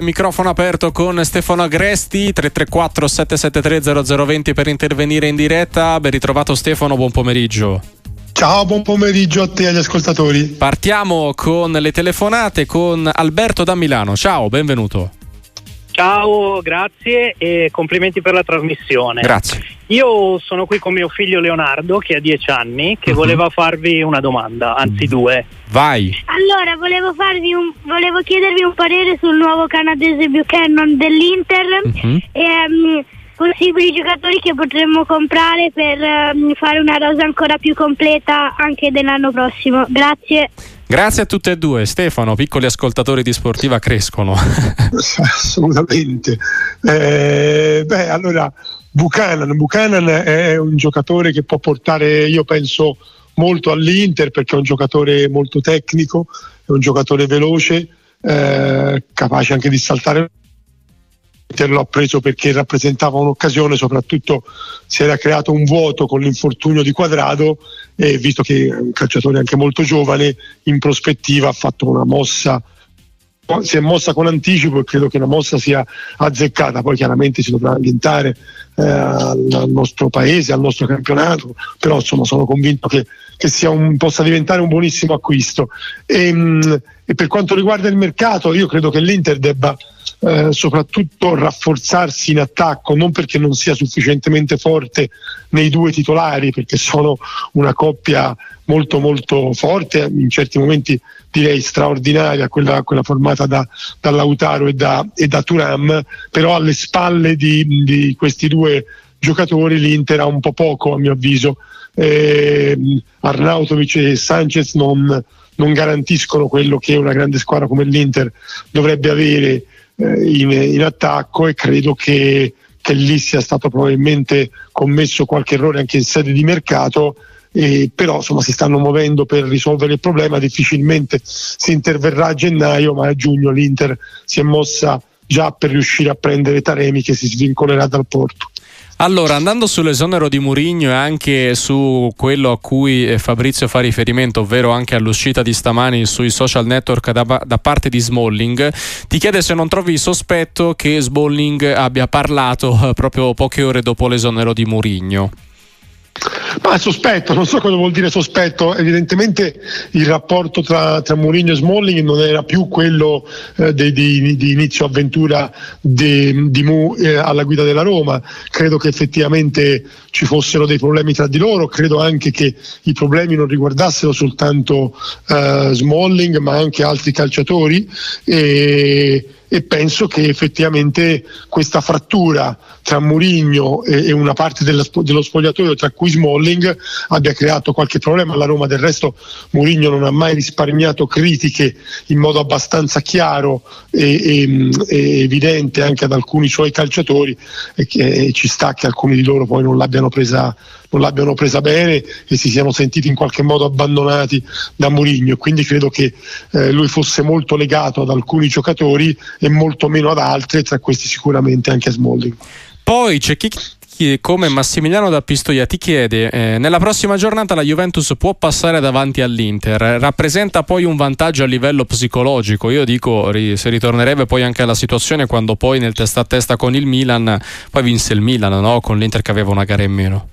Microfono aperto con Stefano Agresti 334 773 0020 per intervenire in diretta. Ben ritrovato Stefano, buon pomeriggio. Ciao, buon pomeriggio a te e agli ascoltatori. Partiamo con le telefonate con Alberto da Milano. Ciao, benvenuto. Ciao, grazie e complimenti per la trasmissione. Grazie. Io sono qui con mio figlio Leonardo che ha 10 anni che uh-huh. voleva farvi una domanda, anzi due. Vai. Allora, volevo, un, volevo chiedervi un parere sul nuovo canadese Buchanan dell'Inter uh-huh. e um, possibili giocatori che potremmo comprare per um, fare una rosa ancora più completa anche dell'anno prossimo. Grazie. Grazie a tutte e due. Stefano, piccoli ascoltatori di Sportiva crescono. Assolutamente. Eh, beh, allora, Buchanan. Buchanan è un giocatore che può portare, io penso, molto all'Inter perché è un giocatore molto tecnico, è un giocatore veloce, eh, capace anche di saltare l'ho preso perché rappresentava un'occasione, soprattutto si era creato un vuoto con l'infortunio di Quadrado e visto che è un calciatore anche molto giovane, in prospettiva ha fatto una mossa si è mossa con anticipo e credo che la mossa sia azzeccata, poi chiaramente si dovrà ambientare eh, al nostro paese, al nostro campionato, però insomma sono convinto che, che un, possa diventare un buonissimo acquisto. E, mh, e per quanto riguarda il mercato, io credo che l'Inter debba eh, soprattutto rafforzarsi in attacco, non perché non sia sufficientemente forte nei due titolari, perché sono una coppia molto molto forte, in certi momenti direi straordinaria, quella, quella formata da, da Lautaro e da, e da, Turam, però alle spalle di, di questi due giocatori l'Inter ha un po' poco a mio avviso. Eh, Arnautovic e Sanchez non, non garantiscono quello che una grande squadra come l'Inter dovrebbe avere eh, in, in, attacco e credo che, che, lì sia stato probabilmente commesso qualche errore anche in sede di mercato. Eh, però insomma si stanno muovendo per risolvere il problema, difficilmente si interverrà a gennaio, ma a giugno l'Inter si è mossa già per riuscire a prendere Taremi che si svincolerà dal Porto. Allora, andando sull'esonero di Murigno e anche su quello a cui eh, Fabrizio fa riferimento, ovvero anche all'uscita di stamani sui social network da, da parte di Smalling, ti chiede se non trovi sospetto che Smalling abbia parlato eh, proprio poche ore dopo l'esonero di Murigno. Ma sospetto, non so cosa vuol dire sospetto, evidentemente il rapporto tra, tra Mourinho e Smalling non era più quello eh, di, di, di, inizio avventura di, di Mu eh, alla guida della Roma, credo che effettivamente ci fossero dei problemi tra di loro, credo anche che i problemi non riguardassero soltanto eh, Smalling ma anche altri calciatori. E, e penso che effettivamente questa frattura tra Mourinho e, una parte dello spogliatoio, tra cui Smalling, abbia creato qualche problema alla Roma. Del resto Mourinho non ha mai risparmiato critiche in modo abbastanza chiaro e, e, e evidente anche ad alcuni suoi calciatori e, che, ci sta che alcuni di loro poi non l'abbiano presa non l'abbiano presa bene e si siano sentiti in qualche modo abbandonati da Mourinho. Quindi credo che eh, lui fosse molto legato ad alcuni giocatori e molto meno ad altri, tra questi sicuramente anche a Smalling. Poi c'è chi come Massimiliano da Pistoia ti chiede eh, nella prossima giornata la Juventus può passare davanti all'Inter rappresenta poi un vantaggio a livello psicologico io dico ri, se ritornerebbe poi anche alla situazione quando poi nel testa a testa con il Milan poi vinse il Milan no? con l'Inter che aveva una gara in meno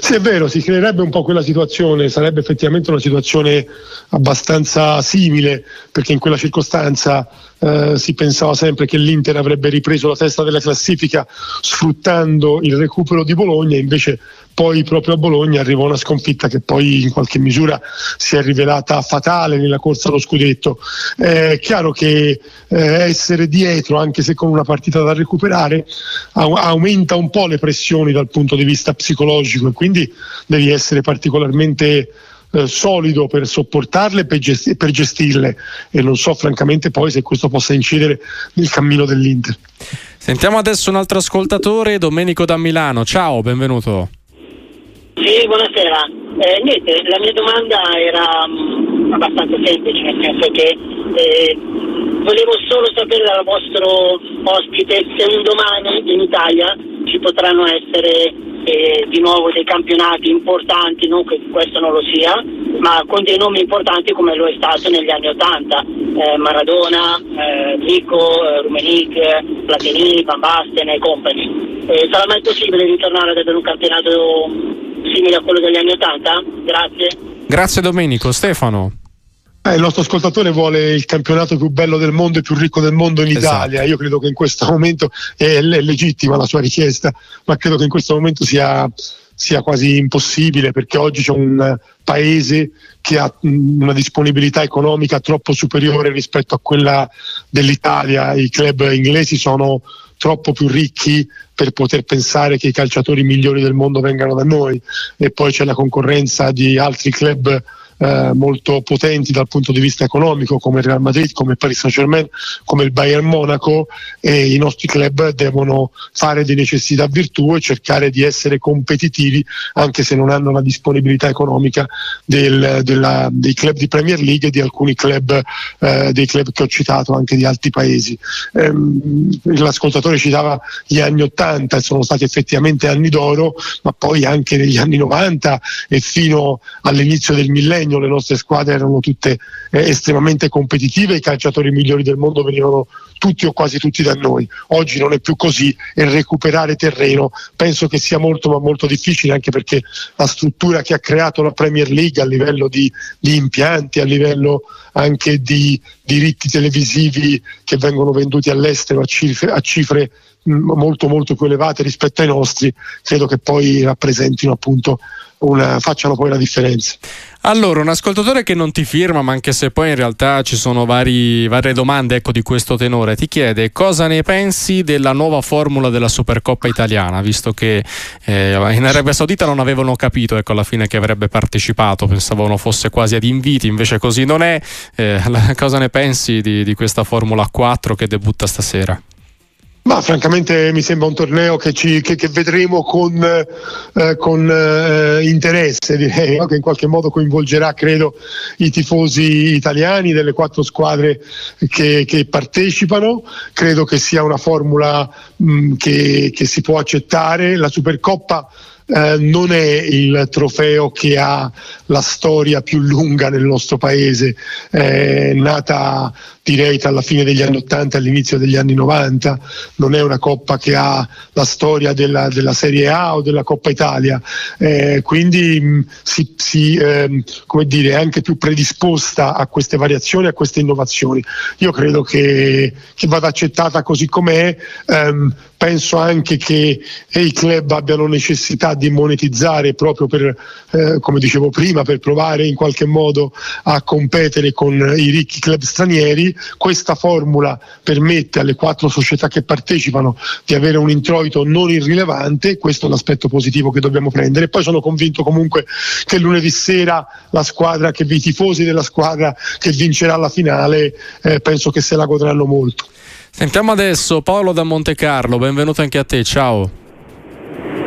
sì, è vero, si creerebbe un po' quella situazione, sarebbe effettivamente una situazione abbastanza simile, perché in quella circostanza eh, si pensava sempre che l'Inter avrebbe ripreso la testa della classifica sfruttando il recupero di Bologna, invece poi proprio a Bologna arrivò una sconfitta che poi in qualche misura si è rivelata fatale nella corsa allo scudetto. È chiaro che eh, essere dietro, anche se con una partita da recuperare, aumenta un po' le pressioni dal punto di vista psicologico e quindi devi essere particolarmente eh, solido per sopportarle e per, gesti- per gestirle e non so francamente poi se questo possa incidere nel cammino dell'Inter. Sentiamo adesso un altro ascoltatore, Domenico da Milano. Ciao, benvenuto. Sì, buonasera. Eh, niente, la mia domanda era mh, mm, abbastanza semplice, nel senso che eh, volevo solo sapere dal vostro ospite se un domani in Italia ci potranno essere eh, di nuovo dei campionati importanti, non che questo non lo sia, ma con dei nomi importanti come lo è stato negli anni Ottanta, eh, Maradona, eh, Zico, eh, Rumenic, Platini, Van Basten e compagni. Eh, sarà mai possibile ritornare ad avere un campionato simile a quello degli anni Ottanta? Grazie. Grazie Domenico. Stefano. Eh, il nostro ascoltatore vuole il campionato più bello del mondo e più ricco del mondo in esatto. Italia. Io credo che in questo momento è, è, legittima la sua richiesta, ma credo che in questo momento sia, sia quasi impossibile perché oggi c'è un paese che ha una disponibilità economica troppo superiore rispetto a quella dell'Italia. I club inglesi sono troppo più ricchi per poter pensare che i calciatori migliori del mondo vengano da noi. E poi c'è la concorrenza di altri club eh, molto potenti dal punto di vista economico come il Real Madrid, come il Paris Saint Germain, come il Bayern Monaco e i nostri club devono fare di necessità virtù e cercare di essere competitivi anche se non hanno la disponibilità economica del, della, dei club di Premier League e di alcuni club, eh, dei club che ho citato anche di altri paesi. Ehm, l'ascoltatore citava gli anni 80 e sono stati effettivamente anni d'oro, ma poi anche negli anni 90 e fino all'inizio del millennio impegno, le nostre squadre erano tutte eh, estremamente competitive, i calciatori migliori del mondo venivano tutti o quasi tutti da noi. Oggi non è più così e recuperare terreno penso che sia molto ma molto difficile anche perché la struttura che ha creato la Premier League a livello di, di impianti, a livello anche di diritti televisivi che vengono venduti all'estero a cifre, a cifre molto molto più elevate rispetto ai nostri, credo che poi rappresentino appunto una, facciano poi la differenza. Allora, un ascoltatore che non ti firma, ma anche se poi in realtà ci sono vari, varie domande ecco, di questo tenore, ti chiede cosa ne pensi della nuova formula della Supercoppa italiana, visto che eh, in Arabia Saudita non avevano capito ecco, alla fine che avrebbe partecipato, pensavano fosse quasi ad inviti, invece così non è. Eh, cosa ne pensi di, di questa Formula 4 che debutta stasera? Ma francamente mi sembra un torneo che, ci, che, che vedremo con, eh, con eh, interesse, direi, no? che in qualche modo coinvolgerà, credo, i tifosi italiani delle quattro squadre che, che partecipano. Credo che sia una formula mh, che, si può accettare. La Supercoppa eh, non è il trofeo che ha la storia più lunga nel nostro paese, è nata direi tra la fine degli anni 80 e all'inizio degli anni 90, non è una coppa che ha la storia della, della Serie A o della Coppa Italia, eh, quindi mh, mm, si, si eh, come dire, è anche più predisposta a queste variazioni, a queste innovazioni. Io credo che, che vada accettata così com'è, ehm, penso anche che i club abbiano necessità di monetizzare proprio per, eh, come dicevo prima, per provare in qualche modo a competere con i ricchi club stranieri questa formula permette alle quattro società che partecipano di avere un introito non irrilevante, questo è l'aspetto positivo che dobbiamo prendere. Poi sono convinto comunque che lunedì sera la squadra, che i tifosi della squadra che vincerà la finale, eh, penso che se la godranno molto. Sentiamo adesso Paolo da Monte Carlo, benvenuto anche a te, ciao.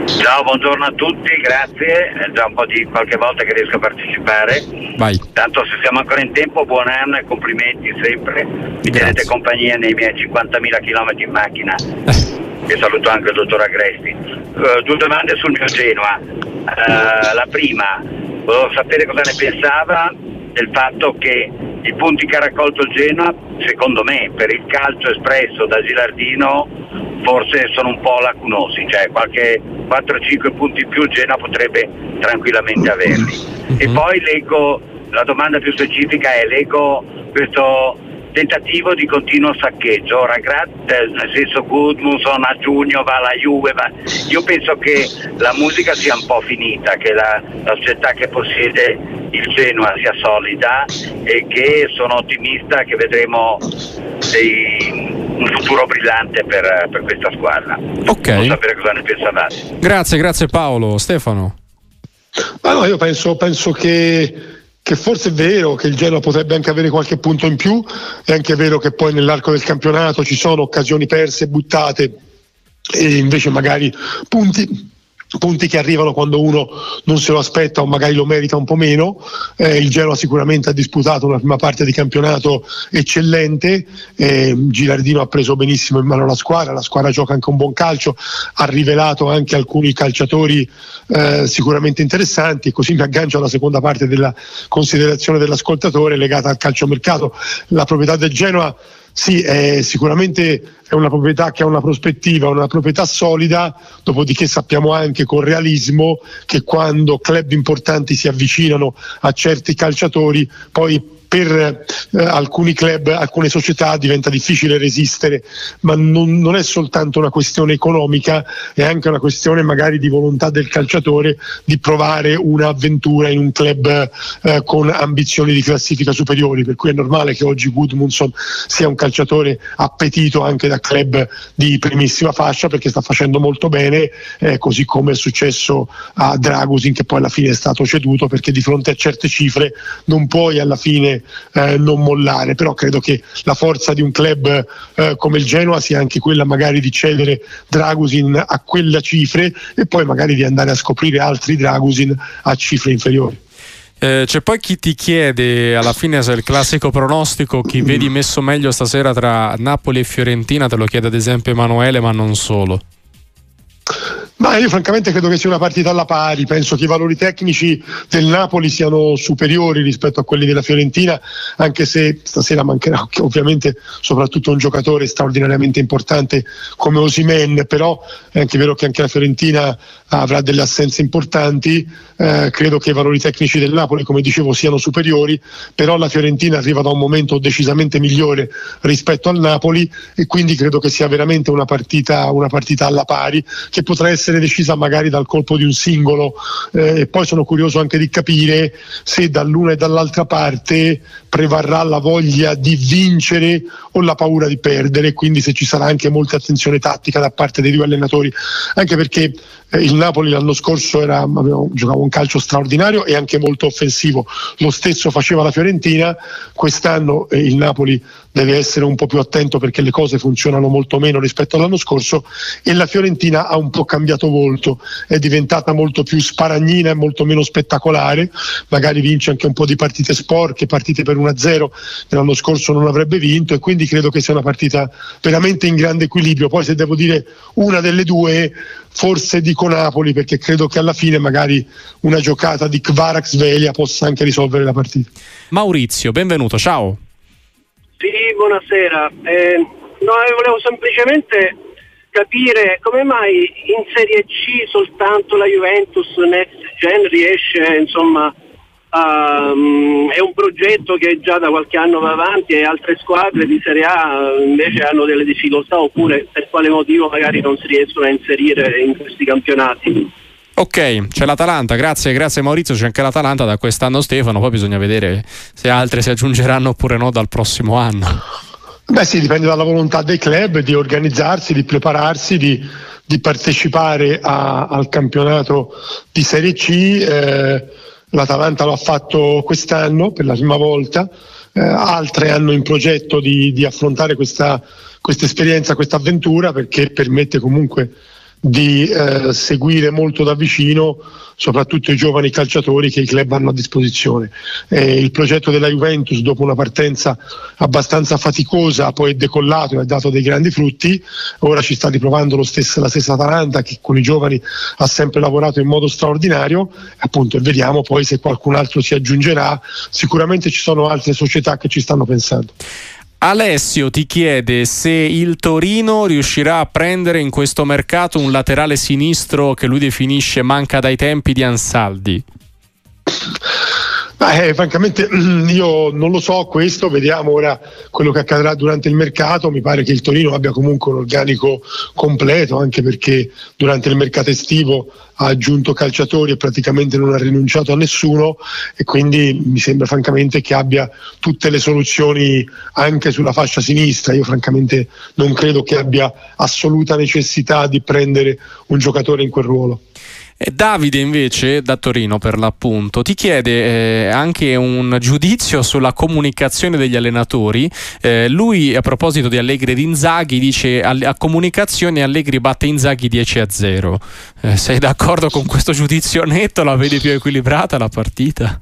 Ciao, buongiorno a tutti, grazie. È già un po' di qualche volta che riesco a partecipare. Vai. Tanto se siamo ancora in tempo, buon anno e complimenti sempre. Mi tenete compagnia nei miei 50.000 km in macchina. e saluto anche il dottor Agresti. Uh, due domande sul mio Genoa. Uh, la prima, volevo sapere cosa ne pensava del fatto che i punti che ha raccolto il Genoa, secondo me, per il calcio espresso da Gilardino forse sono un po' lacunosi, cioè qualche 4-5 punti in più Genoa potrebbe tranquillamente averli. E mhm. poi leggo, la domanda più specifica è, leggo questo tentativo di continuo saccheggio. Ora, grazie, nel senso Gudmundsson a giugno va alla Juve, va. io penso che la musica sia un po' finita, che la, la società che possiede il Genoa sia solida e che sono ottimista che vedremo dei, un futuro brillante per, per questa squadra. Ok. Non sapere cosa ne pensavate. Grazie, grazie Paolo. Stefano. Ah, no, io penso, penso che, che, forse è vero che il Genoa potrebbe anche avere qualche punto in più, è anche vero che poi nell'arco del campionato ci sono occasioni perse, buttate e invece magari punti punti che arrivano quando uno non se lo aspetta o magari lo merita un po' meno. Eh, il Genoa sicuramente ha disputato una prima parte di campionato eccellente, eh, Girardino ha preso benissimo in mano la squadra, la squadra gioca anche un buon calcio, ha rivelato anche alcuni calciatori eh, sicuramente interessanti e così mi aggancio alla seconda parte della considerazione dell'ascoltatore legata al calciomercato. La proprietà del Genoa sì, è sicuramente è una proprietà che ha una prospettiva, una proprietà solida, dopodiché sappiamo anche con realismo che quando club importanti si avvicinano a certi calciatori, poi per eh, alcuni club, alcune società diventa difficile resistere, ma non, non, è soltanto una questione economica, è anche una questione magari di volontà del calciatore di provare un'avventura in un club eh, con ambizioni di classifica superiori, per cui è normale che oggi Gudmundsson sia un calciatore appetito anche da club di primissima fascia perché sta facendo molto bene, eh, così come è successo a Dragusin che poi alla fine è stato ceduto perché di fronte a certe cifre non puoi alla fine eh, non mollare, però credo che la forza di un club eh, come il Genoa sia anche quella magari di cedere Dragusin a quelle cifre e poi magari di andare a scoprire altri Dragusin a cifre inferiori. Eh, c'è poi chi ti chiede alla fine se il classico pronostico chi vedi messo meglio stasera tra Napoli e Fiorentina te lo chiede ad esempio Emanuele ma non solo ma io francamente credo che sia una partita alla pari, penso che i valori tecnici del Napoli siano superiori rispetto a quelli della Fiorentina, anche se stasera mancherà ovviamente soprattutto un giocatore straordinariamente importante come Osimen, però è anche vero che anche la Fiorentina avrà delle assenze importanti, eh, credo che i valori tecnici del Napoli come dicevo siano superiori, però la Fiorentina arriva da un momento decisamente migliore rispetto al Napoli e quindi credo che sia veramente una partita, una partita alla pari che potrà essere essere decisa magari dal colpo di un singolo eh, e poi sono curioso anche di capire se dall'una e dall'altra parte prevarrà la voglia di vincere o la paura di perdere, quindi se ci sarà anche molta attenzione tattica da parte dei due allenatori, anche perché il Napoli l'anno scorso era, aveva, giocava un calcio straordinario e anche molto offensivo, lo stesso faceva la Fiorentina, quest'anno eh, il Napoli deve essere un po' più attento perché le cose funzionano molto meno rispetto all'anno scorso e la Fiorentina ha un po' cambiato volto, è diventata molto più sparagnina e molto meno spettacolare, magari vince anche un po' di partite sporche, partite per 1-0 che l'anno scorso non avrebbe vinto e quindi credo che sia una partita veramente in grande equilibrio, poi se devo dire una delle due forse dico Napoli perché credo che alla fine magari una giocata di Kvarax Svelia possa anche risolvere la partita. Maurizio, benvenuto, ciao. Sì, buonasera. Eh, no, volevo semplicemente capire come mai in Serie C soltanto la Juventus Next Gen riesce, insomma, a, um, è un progetto che già da qualche anno va avanti e altre squadre di Serie A invece hanno delle difficoltà oppure per quale motivo magari non si riescono a inserire in questi campionati. Ok, c'è l'Atalanta, grazie, grazie Maurizio, c'è anche l'Atalanta da quest'anno Stefano, poi bisogna vedere se altre si aggiungeranno oppure no dal prossimo anno. Beh sì, dipende dalla volontà dei club di organizzarsi, di prepararsi, di, di partecipare a, al campionato di Serie C. Eh, L'Atalanta lo ha fatto quest'anno per la prima volta, eh, altre hanno in progetto di, di affrontare questa esperienza, questa avventura perché permette comunque di eh, seguire molto da vicino soprattutto i giovani calciatori che i club hanno a disposizione. Eh, il progetto della Juventus dopo una partenza abbastanza faticosa poi è decollato e ha dato dei grandi frutti, ora ci sta riprovando stesso, la stessa Atalanta che con i giovani ha sempre lavorato in modo straordinario appunto e vediamo poi se qualcun altro si aggiungerà, sicuramente ci sono altre società che ci stanno pensando. Alessio ti chiede se il Torino riuscirà a prendere in questo mercato un laterale sinistro che lui definisce manca dai tempi di Ansaldi. Eh, francamente io non lo so questo, vediamo ora quello che accadrà durante il mercato, mi pare che il Torino abbia comunque un organico completo anche perché durante il mercato estivo ha aggiunto calciatori e praticamente non ha rinunciato a nessuno e quindi mi sembra francamente che abbia tutte le soluzioni anche sulla fascia sinistra, io francamente non credo che abbia assoluta necessità di prendere un giocatore in quel ruolo. Davide invece, da Torino per l'appunto, ti chiede eh, anche un giudizio sulla comunicazione degli allenatori. Eh, lui a proposito di Allegri ed Inzaghi dice a, a comunicazione Allegri batte Inzaghi 10 a 0. Eh, sei d'accordo con questo giudizio netto? La vedi più equilibrata la partita?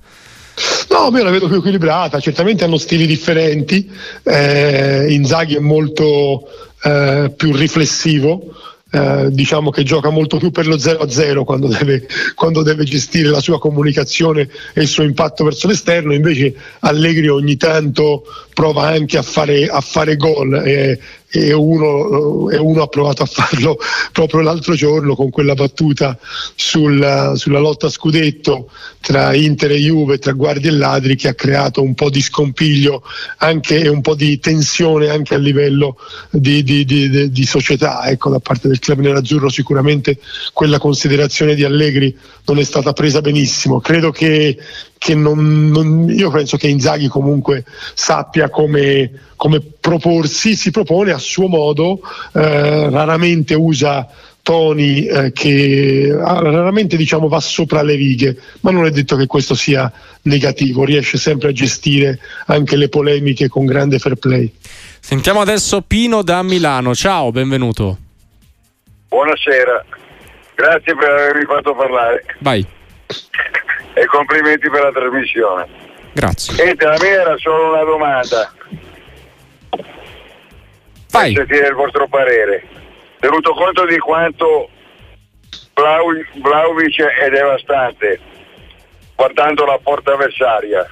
No, io la vedo più equilibrata, certamente hanno stili differenti, eh, Inzaghi è molto eh, più riflessivo, eh, diciamo che gioca molto più per lo 0-0 quando deve, quando deve gestire la sua comunicazione e il suo impatto verso l'esterno, invece Allegri ogni tanto prova anche a fare, a fare gol e, e uno, e uno, ha provato a farlo proprio l'altro giorno con quella battuta sul, sulla lotta a scudetto tra Inter e Juve, tra guardie e ladri che ha creato un po' di scompiglio anche, e un po' di tensione anche a livello di, di, di, di società. Ecco, da parte del club nerazzurro sicuramente quella considerazione di Allegri non è stata presa benissimo. Credo che, che non, non, io penso che Inzaghi comunque sappia come, come proporsi, si propone a suo modo, eh, raramente usa toni eh, che ah, raramente diciamo va sopra le righe, ma non è detto che questo sia negativo, riesce sempre a gestire anche le polemiche con grande fair play. Sentiamo adesso Pino da Milano, ciao, benvenuto. Buonasera, grazie per avermi fatto parlare. Vai e complimenti per la trasmissione. Grazie. Niente, la mia era solo una domanda. Per sentire il vostro parere. Tenuto conto di quanto Vlaovic è devastante guardando la porta avversaria,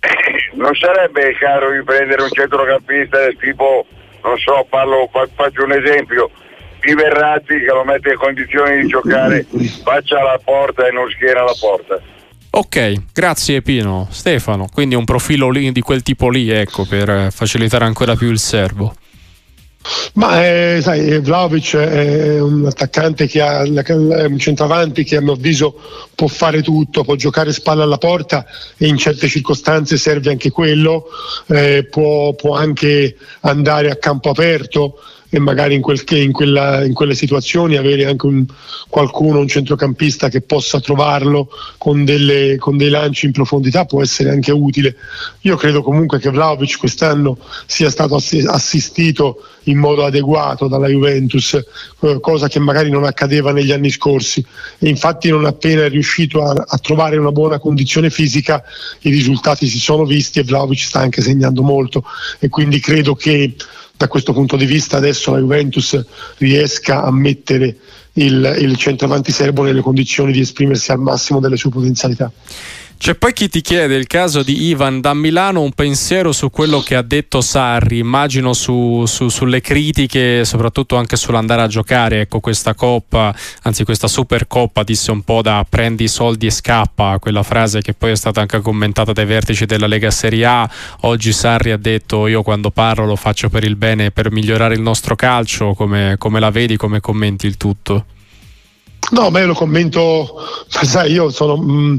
non sarebbe caro di prendere un centrocampista del tipo, non so, parlo, faccio un esempio, di Verratti che lo mette in condizioni di giocare faccia alla porta e non schiera la porta. Ok, grazie Pino. Stefano, quindi un profilo lì, di quel tipo lì, ecco, per facilitare ancora più il serbo. Ma eh, sai, Vlaovic è un attaccante che ha un centravanti che a mio avviso può fare tutto, può giocare spalla alla porta e in certe circostanze serve anche quello, eh, può, può anche andare a campo aperto e magari in, quel, in, quella, in, quelle situazioni avere anche un, qualcuno, un centrocampista che possa trovarlo con, delle, con, dei lanci in profondità può essere anche utile. Io credo comunque che Vlaovic quest'anno sia stato assistito in modo adeguato dalla Juventus, eh, cosa che magari non accadeva negli anni scorsi e infatti non appena è riuscito a, a trovare una buona condizione fisica i risultati si sono visti e Vlaovic sta anche segnando molto e quindi credo che da questo punto di vista adesso la Juventus riesca a mettere il, il centravanti serbo nelle condizioni di esprimersi al massimo delle sue potenzialità. C'è poi chi ti chiede il caso di Ivan da Milano, un pensiero su quello che ha detto Sarri, immagino su, su, sulle critiche, soprattutto anche sull'andare a giocare, ecco questa coppa, anzi questa supercoppa disse un po' da prendi i soldi e scappa, quella frase che poi è stata anche commentata dai vertici della Lega Serie A, oggi Sarri ha detto io quando parlo lo faccio per il bene, per migliorare il nostro calcio, come, come la vedi, come commenti il tutto? No, io lo commento, sai, io sono mh, mm,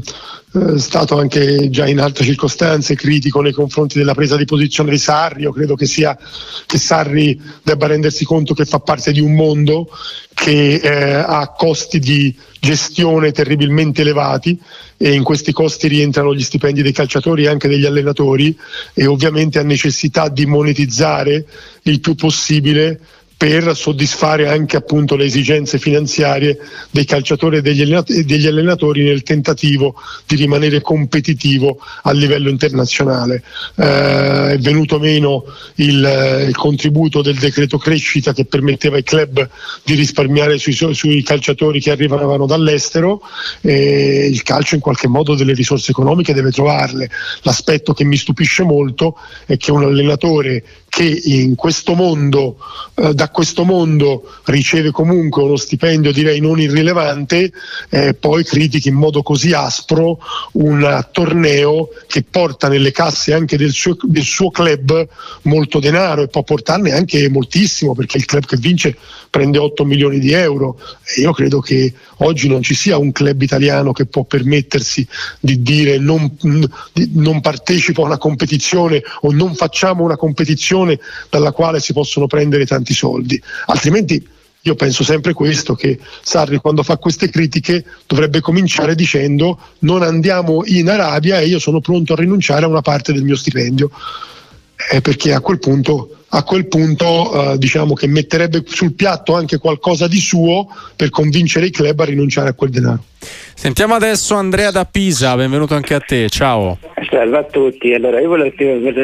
eh, stato anche già in altre circostanze critico nei confronti della presa di posizione di Sarri, io credo che, sia, che Sarri debba rendersi conto che fa parte di un mondo che eh, ha costi di gestione terribilmente elevati e in questi costi rientrano gli stipendi dei calciatori e anche degli allenatori e ovviamente ha necessità di monetizzare il più possibile per soddisfare anche appunto le esigenze finanziarie dei calciatori e degli allenatori nel tentativo di rimanere competitivo a livello internazionale. Eh, è venuto meno il, il, contributo del decreto crescita che permetteva ai club di risparmiare sui, sui calciatori che arrivavano dall'estero e il calcio in qualche modo delle risorse economiche deve trovarle. L'aspetto che mi stupisce molto è che un allenatore che in questo mondo, eh, questo mondo riceve comunque uno stipendio direi non irrilevante, eh, poi critica in modo così aspro un torneo che porta nelle casse anche del suo, del suo club molto denaro e può portarne anche moltissimo perché il club che vince prende 8 milioni di euro. E io credo che oggi non ci sia un club italiano che può permettersi di dire non, non partecipo a una competizione o non facciamo una competizione dalla quale si possono prendere tanti soldi, altrimenti io penso sempre questo, che Sarri quando fa queste critiche dovrebbe cominciare dicendo non andiamo in Arabia e io sono pronto a rinunciare a una parte del mio stipendio, eh, perché a quel punto a quel punto eh, diciamo che metterebbe sul piatto anche qualcosa di suo per convincere i club a rinunciare a quel denaro. Sentiamo adesso Andrea da Pisa, benvenuto anche a te, ciao. Salve a tutti, allora io volevo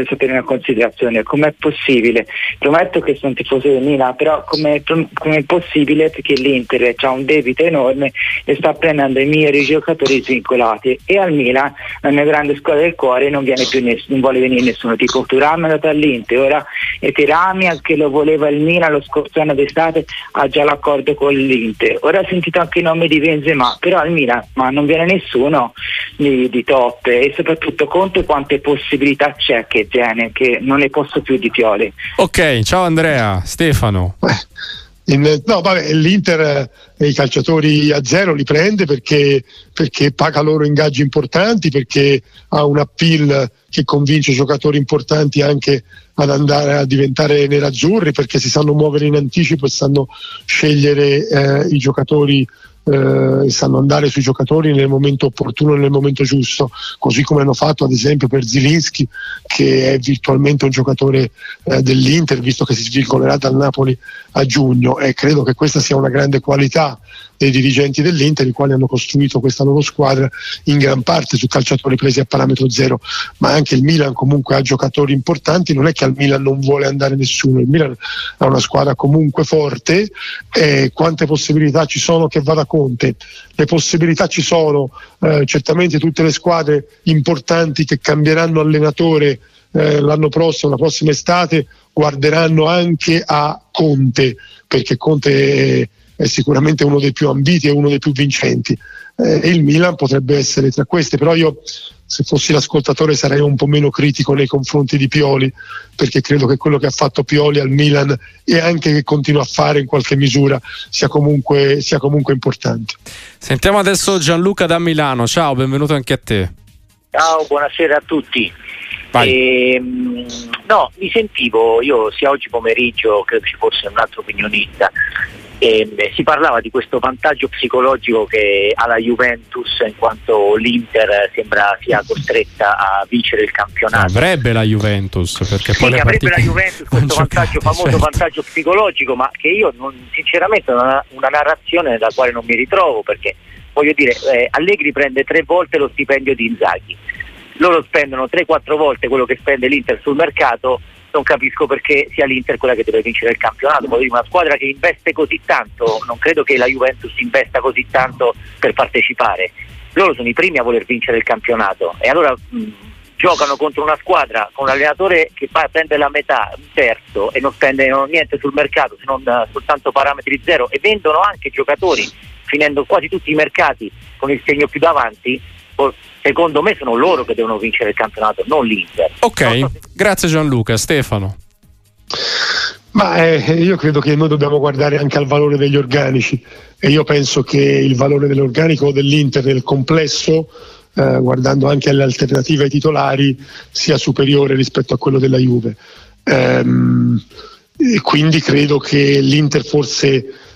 sapere una considerazione, com'è possibile, prometto che sono tifoso del Milan, però com'è, com'è possibile che l'Inter ha un debito enorme e sta prendendo i migliori giocatori svincolati e al Milan, la mia grande squadra del cuore, non, ness- non vuole venire nessuno, tipo Turam è andato all'Inter, ora e che lo voleva il Milan lo scorso anno d'estate ha già l'accordo con l'Inter, ora ho sentito anche il nome di Benzema, però al Milan ma non viene nessuno di, di top e soprattutto conto quante possibilità c'è che viene, che non ne posso più di Pioli. Ok, ciao Andrea, Stefano. In, no, vabbè, l'Inter i calciatori a zero li prende perché, perché, paga loro ingaggi importanti, perché ha un appeal che convince giocatori importanti anche ad andare a diventare nerazzurri, perché si sanno muovere in anticipo e sanno scegliere eh, i giocatori eh, sanno andare sui giocatori nel momento opportuno e nel momento giusto, così come hanno fatto ad esempio per Zilinski che è virtualmente un giocatore eh, dell'Inter visto che si svincolerà dal Napoli a giugno. E credo che questa sia una grande qualità dei dirigenti dell'Inter i quali hanno costruito questa loro squadra in gran parte su calciatori presi a parametro zero. Ma anche il Milan comunque ha giocatori importanti non è che al Milan non vuole andare nessuno. Il Milan ha una squadra comunque forte e quante possibilità ci sono che vada Conte? Le possibilità ci sono eh, certamente tutte le squadre importanti che cambieranno allenatore eh, l'anno prossimo, la prossima estate, guarderanno anche a Conte, perché Conte è, sicuramente uno dei più ambiti e uno dei più vincenti. Eh, e il Milan potrebbe essere tra queste, però io se fossi l'ascoltatore sarei un po' meno critico nei confronti di Pioli, perché credo che quello che ha fatto Pioli al Milan e anche che continua a fare in qualche misura sia comunque, sia comunque importante. Sentiamo adesso Gianluca da Milano, ciao, benvenuto anche a te. Ciao, buonasera a tutti. E, ehm, no, mi sentivo, io sia oggi pomeriggio, credo ci fosse un altro opinionista, e, beh, si parlava di questo vantaggio psicologico che ha la Juventus in quanto l'Inter sembra sia costretta a vincere il campionato. Avrebbe la Juventus perché sì, poi avrebbe partite... la Juventus questo vantaggio, famoso certo. vantaggio psicologico, ma che io non, sinceramente una, una narrazione nella quale non mi ritrovo perché voglio dire eh, Allegri prende tre volte lo stipendio di Inzaghi loro spendono 3-4 volte quello che spende l'Inter sul mercato, non capisco perché sia l'Inter quella che deve vincere il campionato. Poi una squadra che investe così tanto, non credo che la Juventus investa così tanto per partecipare. Loro sono i primi a voler vincere il campionato e allora mh, giocano contro una squadra con un allenatore che fa, prende la metà, un terzo e non spende niente sul mercato se non uh, soltanto parametri zero e vendono anche giocatori finendo quasi tutti i mercati con il segno più davanti secondo me sono loro che devono vincere il campionato, non l'Inter. Ok, se... grazie Gianluca. Stefano. Ma eh, io credo che noi dobbiamo guardare anche al valore degli organici e io penso che il valore dell'organico dell'Inter nel complesso, eh, guardando anche alle alternative ai titolari, sia superiore rispetto a quello della Juve. Ehm, e quindi credo che l'Inter forse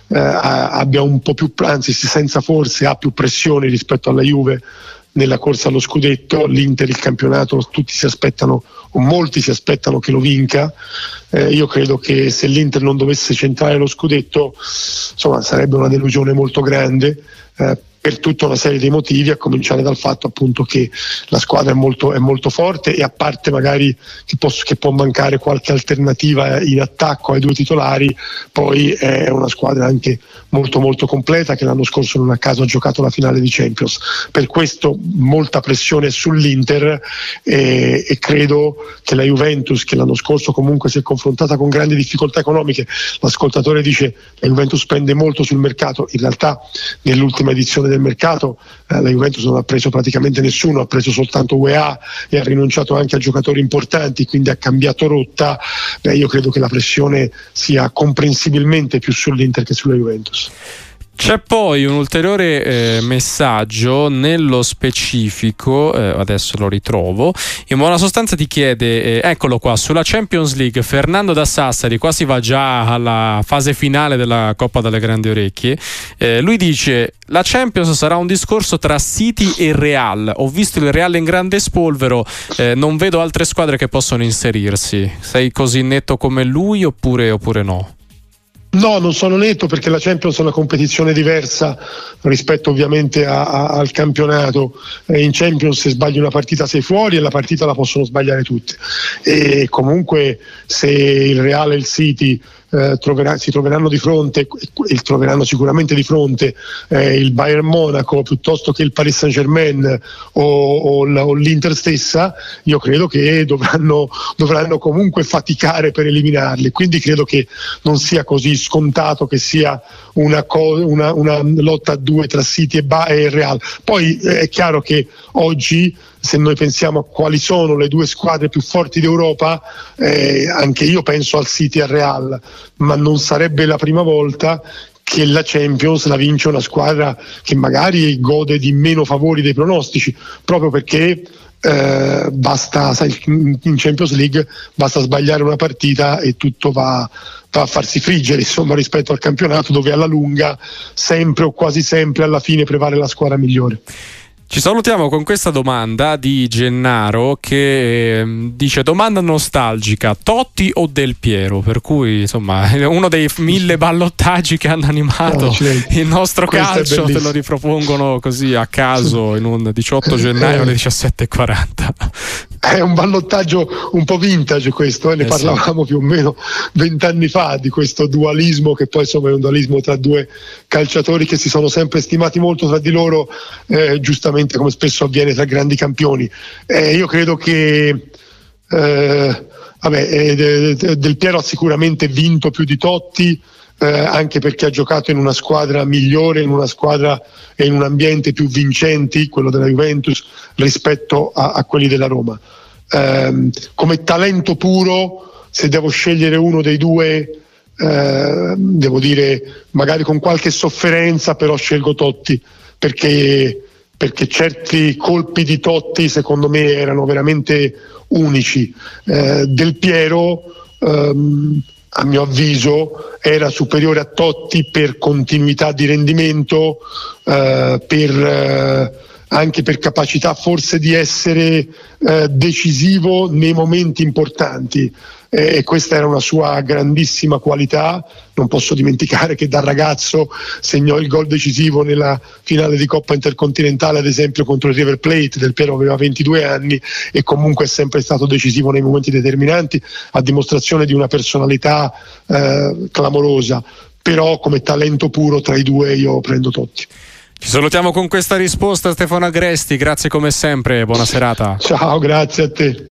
eh, abbia un po' più, anzi senza forse ha più pressioni rispetto alla Juve nella corsa allo scudetto, l'Inter il campionato tutti si aspettano o molti si aspettano che lo vinca. Eh, io credo che se l'Inter non dovesse centrare lo scudetto, insomma, sarebbe una delusione molto grande. Eh, per tutta una serie di motivi, a cominciare dal fatto appunto che la squadra è molto, è molto forte e a parte magari che, posso, che, può mancare qualche alternativa in attacco ai due titolari, poi è una squadra anche molto molto completa che l'anno scorso non a caso ha giocato la finale di Champions. Per questo molta pressione sull'Inter e, e credo che la Juventus che l'anno scorso comunque si è confrontata con grandi difficoltà economiche, l'ascoltatore dice che la Juventus spende molto sul mercato, in realtà nell'ultima edizione del mercato eh, la Juventus non ha preso praticamente nessuno, ha preso soltanto UEA e ha rinunciato anche a giocatori importanti, quindi ha cambiato rotta. Beh, io credo che la pressione sia comprensibilmente più sull'Inter che sulla Juventus. C'è poi un ulteriore eh, messaggio nello specifico, eh, adesso lo ritrovo, in buona sostanza ti chiede, eh, eccolo qua, sulla Champions League, Fernando da Sassari, qua si va già alla fase finale della Coppa dalle Grandi Orecchie, eh, lui dice la Champions sarà un discorso tra City e Real, ho visto il Real in grande spolvero, eh, non vedo altre squadre che possono inserirsi, sei così netto come lui oppure, oppure no? No, non sono netto perché la Champions è una competizione diversa rispetto ovviamente a, a, al campionato. Eh, in Champions se sbagli una partita sei fuori e la partita la possono sbagliare tutte. E comunque se il Real e il City eh, troverà, si troveranno di fronte e troveranno sicuramente di fronte eh, il Bayern Monaco piuttosto che il Paris Saint Germain o, o, o l'Inter stessa, io credo che dovranno, dovranno, comunque faticare per eliminarli. Quindi credo che non sia così scontato che sia una, co- una, una lotta a due tra City e, ba- e Real. Poi eh, è chiaro che oggi se noi pensiamo a quali sono le due squadre più forti d'Europa, eh, anche io penso al City e al Real, ma non sarebbe la prima volta che la Champions la vince una squadra che magari gode di meno favori dei pronostici, proprio perché eh, basta, sai, in Champions League basta sbagliare una partita e tutto va, va, a farsi friggere insomma, rispetto al campionato dove alla lunga sempre o quasi sempre alla fine prevale la squadra migliore. Ci salutiamo con questa domanda di Gennaro che eh, dice domanda nostalgica, Totti o Del Piero? Per cui insomma uno dei mille ballottaggi che hanno animato oh, il nostro calcio te lo ripropongono così a caso in un 18 gennaio alle 17.40. È un ballottaggio un po' vintage questo, eh? ne eh parlavamo sì. più o meno vent'anni fa di questo dualismo che poi insomma è un dualismo tra due calciatori che si sono sempre stimati molto tra di loro, eh, giustamente come spesso avviene tra grandi campioni. Eh, io credo che eh, vabbè, eh, Del Piero ha sicuramente vinto più di Totti, eh, anche perché ha giocato in una squadra migliore, in una squadra e in un ambiente più vincenti, quello della Juventus, rispetto a, a quelli della Roma. Eh, come talento puro, se devo scegliere uno dei due, eh, devo dire magari con qualche sofferenza, però scelgo Totti perché, perché certi colpi di Totti secondo me erano veramente unici. Eh, del Piero ehm, a mio avviso era superiore a Totti per continuità di rendimento, eh, per, eh, anche per capacità forse di essere eh, decisivo nei momenti importanti e questa era una sua grandissima qualità. Non posso dimenticare che da ragazzo segnò il gol decisivo nella finale di Coppa Intercontinentale, ad esempio contro il River Plate, del Piero aveva 22 anni e comunque è sempre stato decisivo nei momenti determinanti, a dimostrazione di una personalità eh, clamorosa. Però come talento puro tra i due io prendo Totti. Ci salutiamo con questa risposta Stefano Agresti, grazie come sempre, buona serata. Ciao, grazie a te.